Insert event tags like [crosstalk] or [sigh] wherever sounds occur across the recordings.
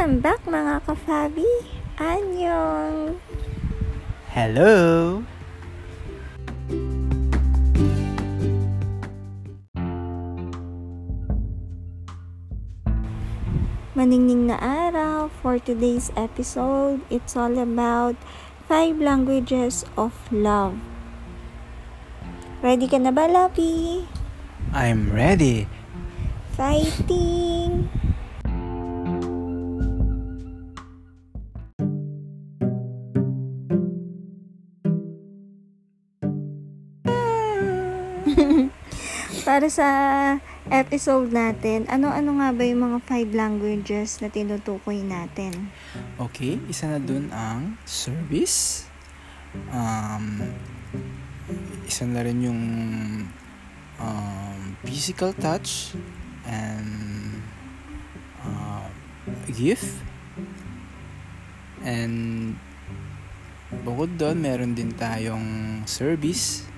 Welcome back mga ka-Fabi! Anyong! Hello! Maningning na araw for today's episode. It's all about five languages of love. Ready ka na ba, Lapi? I'm ready! Fighting! [laughs] Para sa episode natin, ano-ano nga ba yung mga five languages na tinutukoy natin? Okay, isa na dun ang service. Um, isa na rin yung um, physical touch and uh, gift. And bukod doon, meron din tayong service.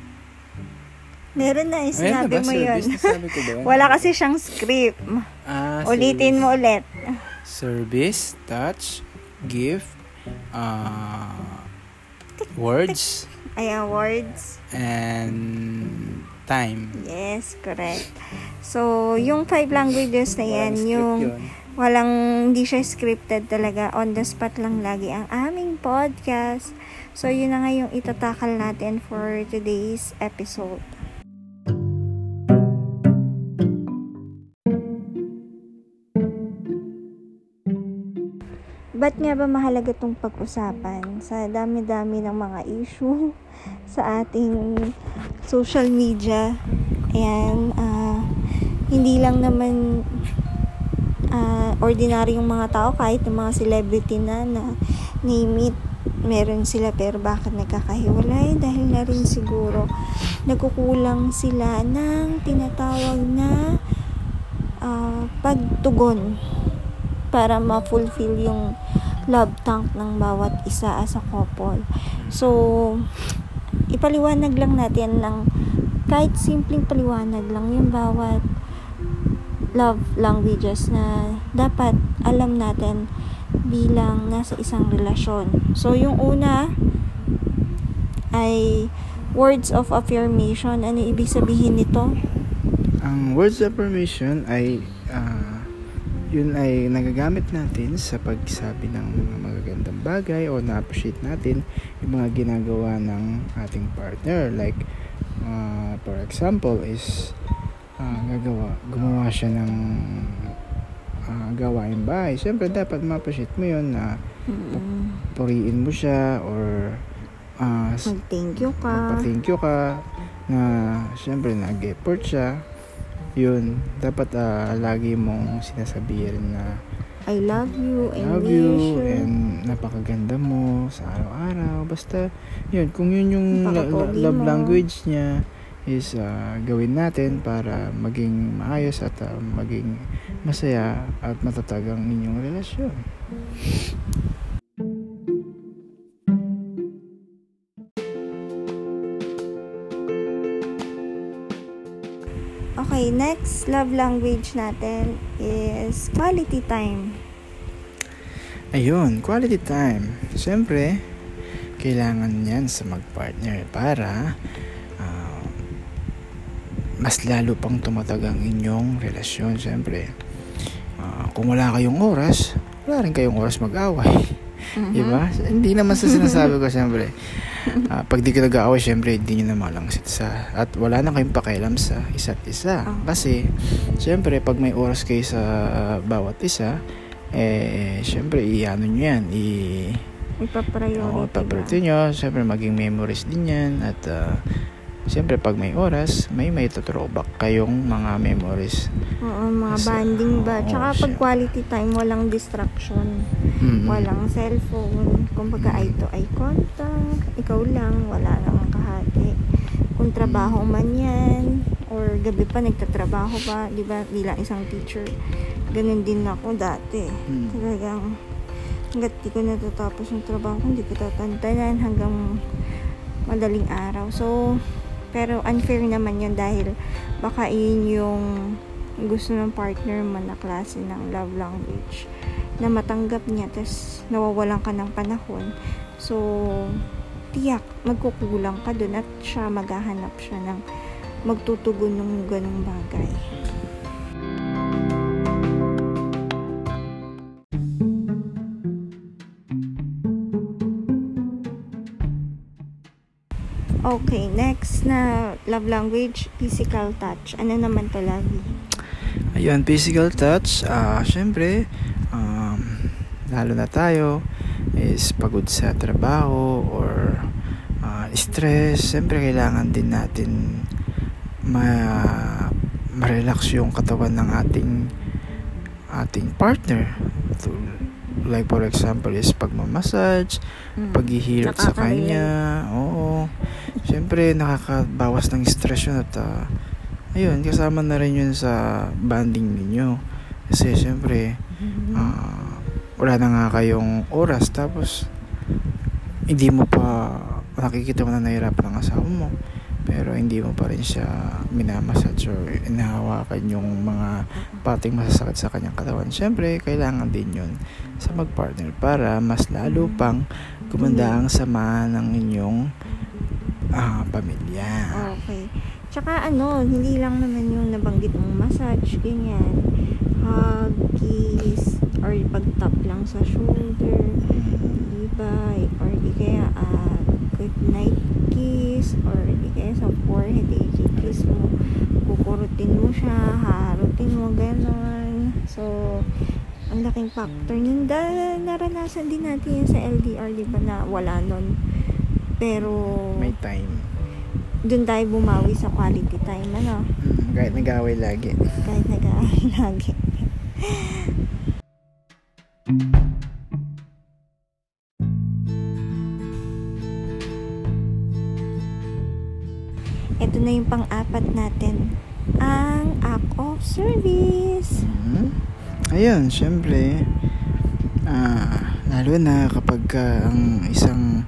Meron na, eh, Ayan na sinabi ba? mo yun. Service? Nasabi ko ba yun? [laughs] Wala kasi siyang script. Ah, Ulitin service. mo ulit. service, touch, gift, uh, words, Ayan, words. and time. Yes, correct. So, yung five languages na yan, Walang script yung yun. walang, hindi siya scripted talaga. On the spot lang lagi ang aming podcast. So, yun na nga yung itatakal natin for today's episode. Ba't nga ba mahalaga itong pag-usapan sa dami-dami ng mga issue sa ating social media? Ayan, ah, hindi lang naman ah, ordinaryong mga tao, kahit yung mga celebrity na na name it, meron sila pero bakit nagkakahiwalay? Dahil na rin siguro nagkukulang sila ng tinatawag na ah, pagtugon para ma-fulfill yung love tank ng bawat isa as a couple. So, ipaliwanag lang natin ng kahit simpleng paliwanag lang yung bawat love languages na dapat alam natin bilang nasa isang relasyon. So, yung una ay words of affirmation. Ano ibig sabihin nito? Ang words of affirmation ay yun ay nagagamit natin sa pagsabi ng mga magagandang bagay o na-appreciate natin yung mga ginagawa ng ating partner. Like, ah, for example, is ah, gagawa, gumawa siya ng ah, gawain bahay. Siyempre, dapat ma-appreciate mo yun na Mm, puriin mo siya or s- Mag-thank you ka. magpa-thank you ka na syempre nag-effort siya yun dapat ah, lagi mong sinasabihin na I love you. I love you you. and napakaganda mo sa araw-araw basta yun kung yun yung la- la- love mo. language niya is ah, gawin natin para maging maayos at ah, maging masaya at matatag ang inyong relasyon next love language natin is quality time. Ayun, quality time. Siyempre, kailangan yan sa mag-partner para ah, mas lalo pang tumatag ang inyong relasyon. Siyempre, ah, kung wala kayong oras, wala rin kayong oras mag-away. Mhm. Diba? Hindi naman sa sinasabi ko, [laughs] siyempre. Ah, pag di ka nag-aaway, siyempre, hindi nyo na malangsit sa... At wala na kayong pakialam sa isa't isa. Kasi, siyempre, pag may oras kayo sa bawat isa, eh, siyempre, i-ano nyo yan, i... Ipapriority Oo, ba? paborito nyo. Siyempre, maging memories din yan. At, ah, siyempre, pag may oras, may may throwback kayong mga memories. Oo, mga Kasi, banding ba? oo, Tsaka pag quality time, walang distraction. Mm. Walang cellphone. Kumbaga, eye to eye contact. Ikaw lang, wala namang kahati. Kung trabaho man yan, or gabi pa nagtatrabaho pa, di ba, bilang isang teacher. Ganun din ako dati. Mm. Talagang, hanggat di ko natatapos yung trabaho hindi ko tatantanan hanggang madaling araw. So, pero unfair naman yun dahil baka yun yung gusto ng partner mo na klase ng love language. na matanggap niya tapos nawawalan ka ng panahon so tiyak magkukulang ka dun at siya maghahanap siya ng magtutugon ng ganong bagay next na love language, physical touch. Ano naman to, Lavi? Ayun, physical touch, ah, syempre, um, lalo na tayo, is pagod sa trabaho or ah, stress, syempre kailangan din natin ma ma-relax yung katawan ng ating ating partner. To- Like for example is pagmamassage, Mm. paghihirap sa kanya. Oo. Siyempre, nakakabawas ng stress yun at ah, ayun, kasama na rin yun sa banding ninyo. Kasi siyempre, Mhm. ah, wala na nga kayong oras tapos hindi mo pa nakikita mo na nahirapan ng asawa mo pero hindi mo pa rin siya minamassage or inahawakan yung mga pating masasakit sa kanyang katawan. Siyempre, kailangan din yun sa magpartner para mas lalo pang gumanda ang samahan ng inyong ah, pamilya. Okay. Tsaka ano, hindi lang naman yung nabanggit mong massage, ganyan. Hug, kiss, or pag-tap lang sa shoulder, diba? Or di kaya ah, good night kiss, or di kaya sa forehead, i-kiss mo, kukurutin mo siya, haharutin mo, ganon. So, ang laking factor nun. Da, naranasan din natin yan sa LDR, di ba, na wala nun. Pero, May time. dun tayo bumawi sa quality time, ano? Mm, kahit nag-away lagi. Kahit nag-aaral [laughs] lagi. Ito na yung pang-apat natin. Ang act of service. Mhm. Ayun, syempre, ah, lalo na kapag ka ang isang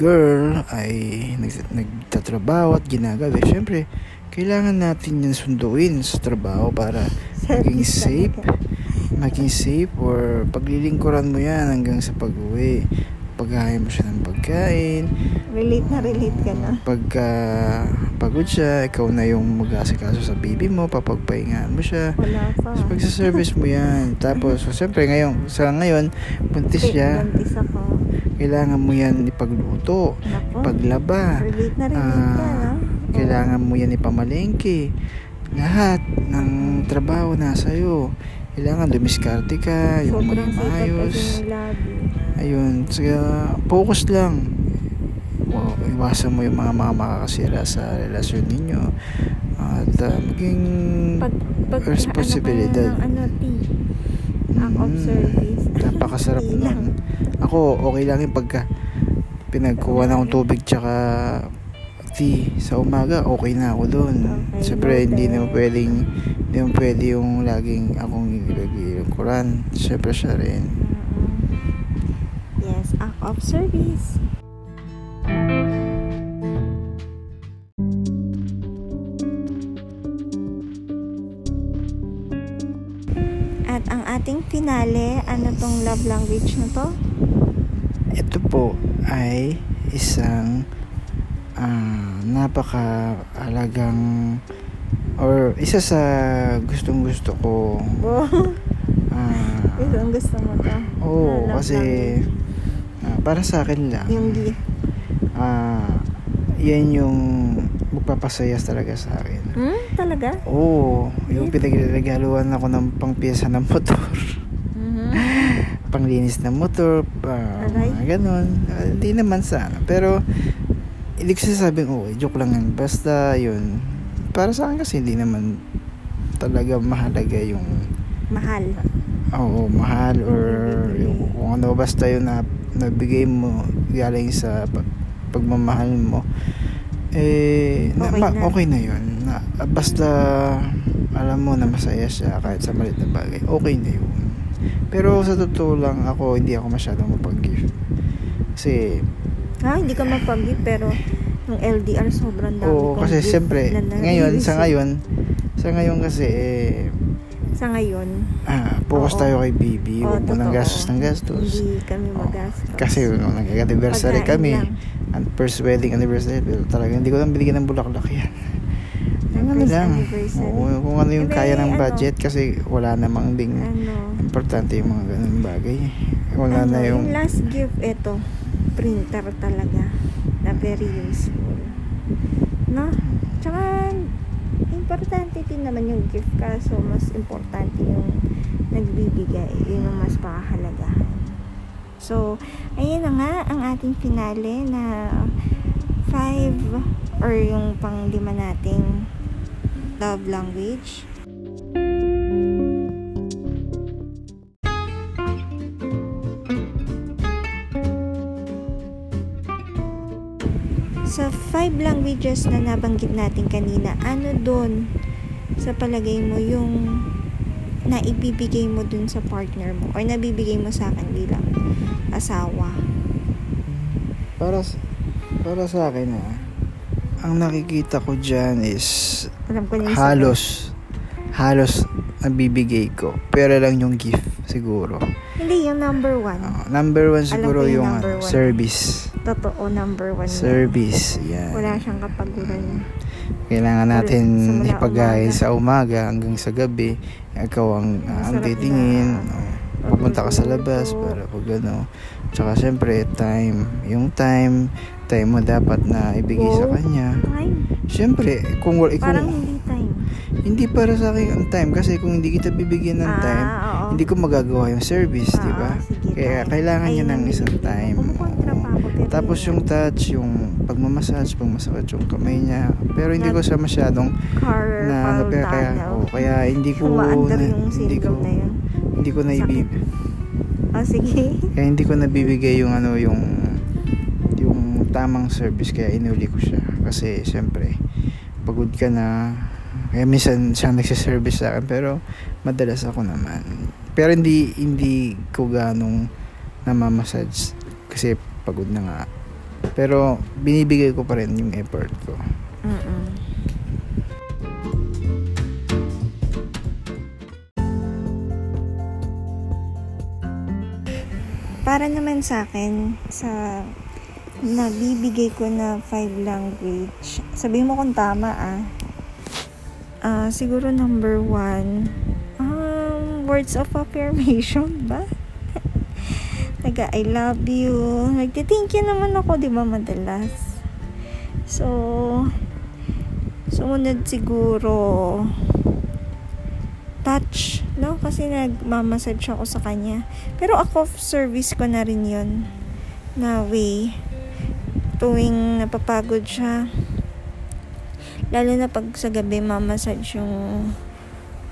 girl ay nag, nagtatrabaho at ginagawa, syempre, kailangan natin yan sunduin sa trabaho para maging safe, maging safe or paglilingkuran mo yan hanggang sa pag-uwi. Paghahain mo siya ng pagkain, Relate na relate ka na. pagka pagod siya, ikaw na yung mag-asikaso sa baby mo, papagpahingaan mo siya. Wala pa. Tapos pagsa-service mo yan. Tapos, so, siyempre, ngayon, sa ngayon, buntis siya. Buntis ako. Kailangan mo yan ipagluto, Nako. paglaba. Relate na relate ka, Ah, no? kailangan mo yan ipamalengke. Lahat ng trabaho nasa iyo. Kailangan dumiskarte ka, yung sikat maayos. Ayun, kaya focus lang. Iwasan mo yung mga mga makakasira sa relasyon ninyo. At ah, maging Pag, pag responsibilidad. Ano, ka na ng ano, tea. Of Mm, service. Napakasarap [laughs] Tea lang. nun. Ako, okay lang yung pagka pinagkuha na akong tubig tsaka tea sa umaga, okay na ako doon. Okay, Siyempre, hindi naman pwedeng hindi naman pwede yung laging akong ilagay Siyempre, siya rin. Yes, act of service. Finale, ano tong love language na to? Ito po ay isang ah, napaka-alagang or isa sa gustong gusto ko Oh, [laughs] ah, ito ang gusto mo to. Oo, love kasi language. ah, para sa akin lang. Yung gift. ah, yan yung magpapasaya talaga sa akin. Hmm? Talaga? Oo, yung Gift? pinagregaluhan ako ng pangpiyesa ng motor. [laughs] Panglinis ng motor, uh, mga ganun. Ah, Hindi naman sana. Pero, hindi ko sasabing, oh, joke lang yan. Basta, yun. Para sa akin kasi, hindi naman talaga mahalaga yung, Mahal. oo, mahal or yung, kung ano, basta yun na nabigay mo galing sa pag, pagmamahal mo. Eh, na, Okay ma- na. okay na yun. Na, basta, alam mo na masaya siya kahit sa maliit na bagay. Okay na yun. Pero sa totoo lang, ako, hindi ako masyadong mapag-gift. Kasi, Ah, hindi ka mapag-gift pero yung LDR sobrang dami oo, kong kasi gift siyempre, na ngayon, sa ngayon, sa ngayon kasi, eh, Sa ngayon, ah, focus Oo. tayo kay baby. Oo, Huwag mo nang gastos ng gastos. hindi kami magastos. Kasi nung nag-anniversary Pagkain kami, lang. ang first wedding anniversary, pero talaga hindi ko lang binigyan ng bulaklak yan. Ano lang. Oo, kung ano yung kaya ng ano? budget kasi wala namang ding Ano, importante yung mga ganun bagay. Wala ano, na yung... last gift, ito, printer talaga, na very useful. No? Tsaka, importante din naman yung gift kaso mas importante yung nagbibigay. Yun ang mas pakahalaga. So, ayun na nga ang ating finale na five or yung pang lima nating love language. Sa five languages na nabanggit natin kanina, ano doon sa palagay mo yung naibibigay mo dun sa partner mo or nabibigay mo sa akin bilang asawa? Para, para sa akin ah, ang nakikita ko dyan is Alam ko na yung halos, halos nabibigay ko. Pero lang yung gift siguro. Hindi, yung number one. Ah, number one Alam siguro ko yung yung, ano, one. service. Totoo, number one. Service, yan. Wala siyang kapaguran. Kailangan natin umaga. sa umaga hanggang sa gabi. Ikaw ang, ah, ang Masarap titingin. pupunta ka sa labas para pag ano. Tsaka syempre, time. Yung time, time mo dapat na ibigay sa Wow. kanya. Time. Syempre, kung, wal- kung Parang hindi time. hindi para sa akin ang time kasi kung hindi kita bibigyan ng time, Ah, oo. hindi ko magagawa yung service, di ba? Ah, Kaya time. kailangan niya ng ang isang time. Kumukontra pa ako, pero Tapos yun. yung touch, yung pagmamassage, pag masakit yung kamay niya. Pero hindi ko siya masyadong Carpal na ano, pero kaya, oh, kaya hindi ko na- yung hindi ko na yun. hindi ko na Sakit. Ah, sige. kaya hindi ko nabibigay yung ano yung tamang service kaya inuli ko siya. Kasi syempre pagod ka na. Kaya minsan siya nagsiservice sa akin pero madalas ako naman. Pero hindi hindi ko ganong namamassage kasi pagod na nga. Pero binibigay ko pa rin yung effort ko. Mm-mm. Para naman sa akin, sa nabibigay ko na five language, sabihin mo kung tama ah. Ah, siguro number one, um, words of affirmation ba? [laughs] Naga, I love you. Nagti-thank you naman ako, di ba, madalas. So, sumunod siguro, touch, no? Kasi nagmamassage ako sa kanya. Pero ako, service ko na rin yun na way. Tuwing napapagod siya, lalo na pag sa gabi, mamassage yung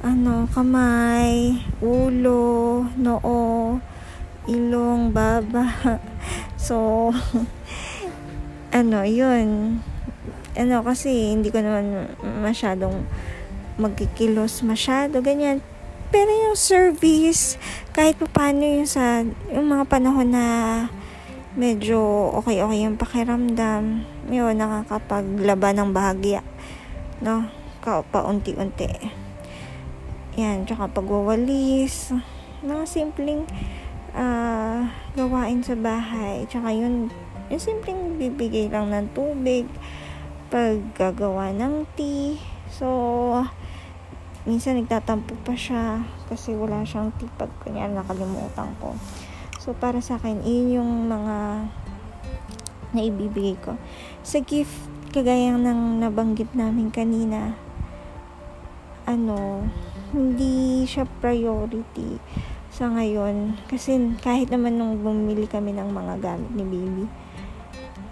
ano, kamay, ulo, noo, ilong, baba. [laughs] So, [laughs] ano, yun. Ano, kasi hindi ko naman masyadong magkikilos masyado, ganyan. Pero yung service, kahit pa paano yung sa, yung mga panahon na medyo okay-okay yung pakiramdam, yun, nakakapaglaba ng bahagya, no? Ka, paunti-unti. Yan, tsaka pagwawalis, mga simpleng ah, gawain sa bahay, tsaka yun, yung simpleng bibigay lang ng tubig, paggagawa ng tea, so, minsan nagtatampo pa siya kasi wala siyang tea pag kunyari nakalimutan ko. So, para sa akin, yun yung mga na ibibigay ko. Sa gift, kagaya ng nabanggit namin kanina, ano, hindi siya priority sa ngayon. Kasi kahit naman nung bumili kami ng mga gamit ni baby,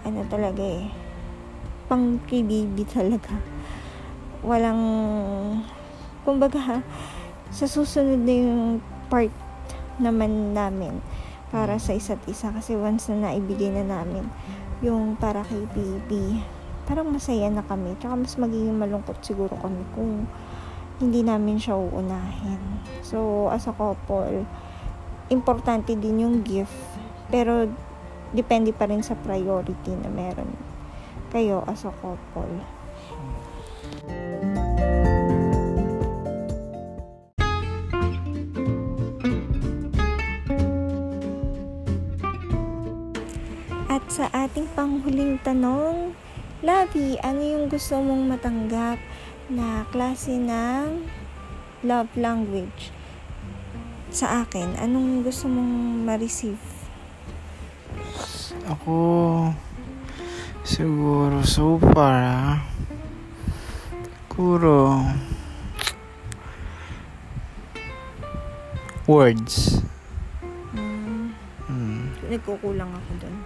ano talaga eh, pang kay baby talaga. Walang, kumbaga, sa susunod na yung part naman namin para sa isa't isa kasi once na naibigay na namin yung para kay baby parang masaya na kami. Tsaka mas magiging malungkot siguro kami kung hindi namin siya uunahin. So as a couple importante din yung gift pero depende pa rin sa priority na meron kayo as a couple sa ating panghuling tanong. Labi, ano yung gusto mong matanggap na klase ng love language? Sa akin, anong gusto mong ma-receive? Ako, siguro so far, ah, siguro, words. Hmm, Hmm. nagkukulang ako dun.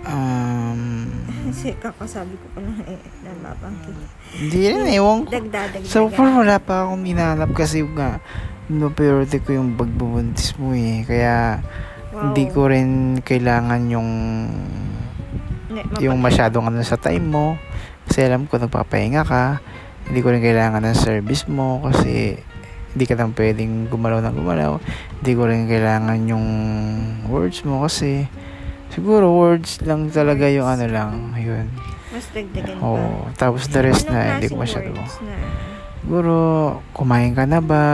Um, Kasi kakasabi ko pa lang eh, nababangkit. hindi rin, ewan ko. Dagdadag. So far, wala pa akong hinanap kasi nga, no priority ko yung pagbubuntis mo eh. Kaya, hindi ko rin kailangan yung yung masyadong ano sa time mo. Kasi alam ko nagpapahinga ka. Hindi ko rin kailangan ng service mo kasi hindi ka lang pwedeng gumalaw ng gumalaw. Hindi ko rin kailangan yung words mo kasi siguro words lang talaga yung ano lang. Yun. Mas dagdagan pa. Oo. Tapos the rest Anong na hindi ko masyado. na? Siguro kumain ka na ba?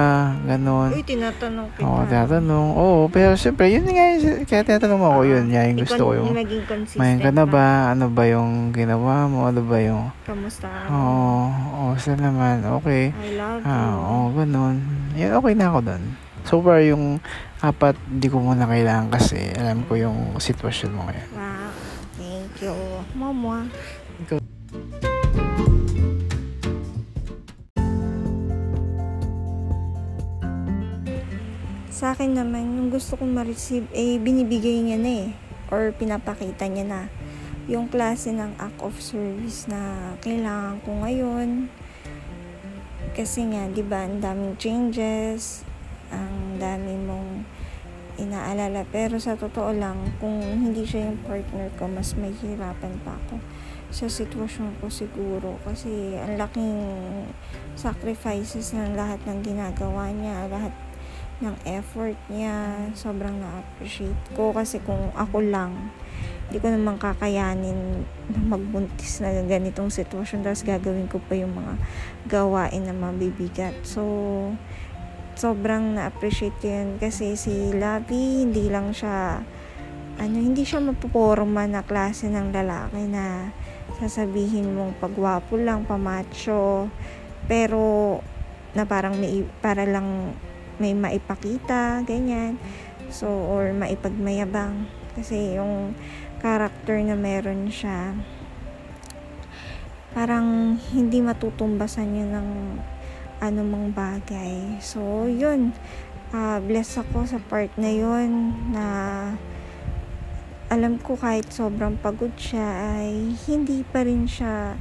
Ganon. Uy, tinatanong kita. Oo, tinatanong. Oo, pero syempre, yun nga, kaya tinatanong mo ako, yun, yan yung gusto ko yung, Maging consistent main ka na ba? Ano ba yung ginawa mo? Ano ba yung, Kamusta ka? oo, oh, oh, saan naman, okay. I love you. Ah, oo, ganun. Yan, okay na ako doon. So far, yung apat, di ko muna kailangan kasi alam ko yung sitwasyon mo ngayon. Wow. Thank you. Mama. Sa akin naman, yung gusto kong ma-receive, eh, binibigay niya na eh. Or pinapakita niya na yung klase ng act of service na kailangan ko ngayon. Kasi nga, di ba, ang daming changes, ang dami mong inaalala. Pero sa totoo lang, kung hindi siya yung partner ko, mas mahihirapan pa ako sa sitwasyon ko siguro. Kasi ang laking sacrifices ng lahat ng ginagawa niya, lahat ng effort niya, sobrang na-appreciate ko. Kasi kung ako lang, hindi ko naman kakayanin na magbuntis na ganitong sitwasyon tapos gagawin ko pa yung mga gawain na mabibigat. So, sobrang na-appreciate ko yun kasi si Lavi, hindi lang siya ano, hindi siya mapuporma na klase ng lalaki na sasabihin mong pagwapo lang, pamacho, pero na parang may, para lang may maipakita, ganyan. So, or maipagmayabang. Kasi yung character na meron siya, parang hindi matutumbasan yun ng anumang bagay. So, yun. Uh, bless ako sa part na yun na alam ko kahit sobrang pagod siya ay hindi pa rin siya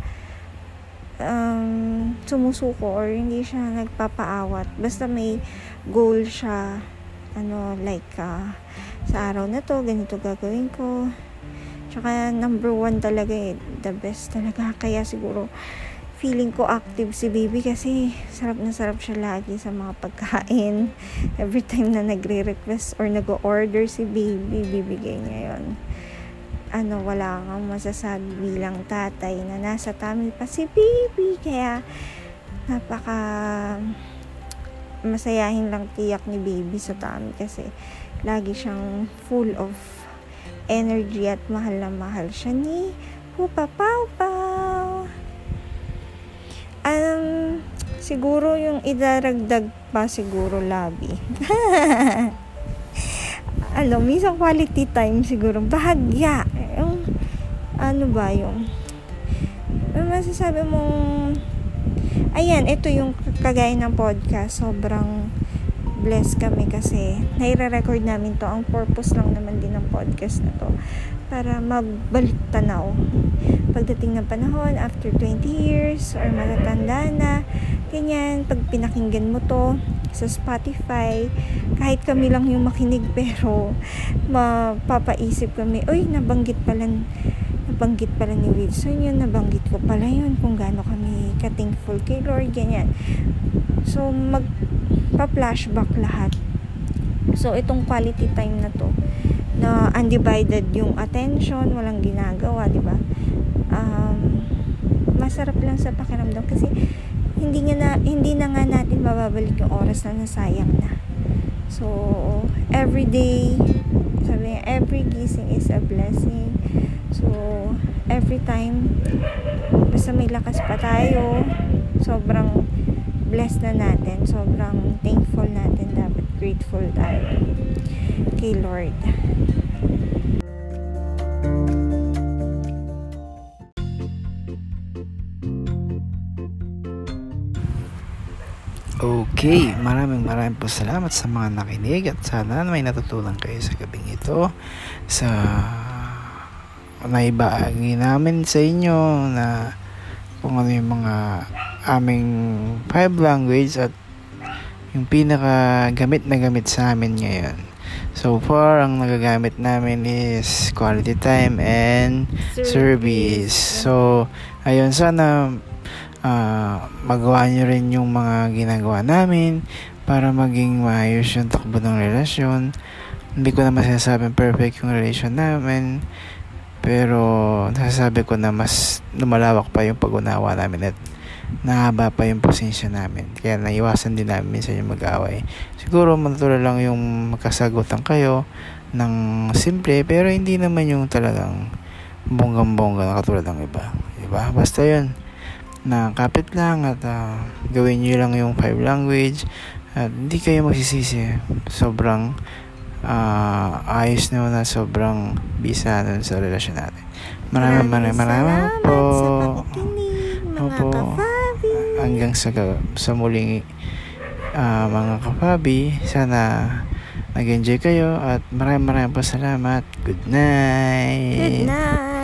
um, sumusuko or hindi siya nagpapaawat. Basta may goal siya ano like uh, sa araw na to ganito gagawin ko tsaka number one talaga eh the best talaga [laughs] kaya siguro feeling ko active si baby kasi sarap na sarap siya lagi sa mga pagkain. [laughs] Every time na nagre-request or nag-order si baby bibigay niya yon ano wala kang masasabi bilang tatay na nasa tummy pa si baby. Kaya napaka masayahin lang tiyak ni baby sa tummy kasi lagi siyang full of energy at mahal na mahal siya ni Pupa Pau Pau. Um, siguro yung idaragdag pa siguro labi. [laughs] ano, minsan quality time siguro. Bahagya. Yung, ano ba yung, ano masasabi mong, ayan, ito yung kagaya ng podcast. Sobrang blessed kami kasi naire-record namin to. Ang purpose lang naman din ng podcast na to para magbalik tanaw. Pagdating ng panahon after 20 years or matatanda na ganyan pag pinakinggan mo to sa Spotify kahit kami lang yung makinig [laughs] pero mapapaisip kami uy nabanggit pala nabanggit pala ni Wilson yun nabanggit ko pala yun kung gaano kami ka-thankful kay Lord ganyan. So mag pa-flashback lahat. So itong quality time na to na undivided yung attention, walang ginagawa, 'di ba? Um, masarap lang sa pakiramdam kasi hindi nga na hindi na nga natin mababalik yung oras na nasayang na. So, every day, sabi niya, every gising is a blessing. So, every time, basta may lakas pa tayo, sobrang blessed na natin. Sobrang thankful natin. Dapat grateful tayo kay Lord. Okay, maraming maraming po salamat sa mga nakinig at sana may natutunan kayo sa gabing ito sa naibahagi namin sa inyo na kung ano yung mga aming five language at yung pinaka gamit na gamit sa amin ngayon. So far, ang nagagamit namin is quality time and service. So, ayun, sana ah, magawa nyo rin yung mga ginagawa namin para maging maayos yung takbo ng relasyon. Hindi ko na masasabing perfect yung relasyon namin. Pero nasasabi ko na mas lumalawak pa yung pag-unawa namin at nahaba pa yung posensya namin. Kaya naiwasan din namin minsan yung mag-away. Siguro matuloy lang yung magkasagutan kayo ng simple pero hindi naman yung talagang bonggang-bongga na katulad ng iba. Diba? Basta yun na kapit lang at ah, gawin nyo lang yung five language at hindi kayo magsisisi. Sobrang ah, ayos na na sobrang bisa nun sa relasyon natin. Maraming maraming maraming po. sa Opo. Hanggang sa, sa muling ah, mga kapabi, sana nag-enjoy kayo at maraming maraming po salamat. Good night. Good night.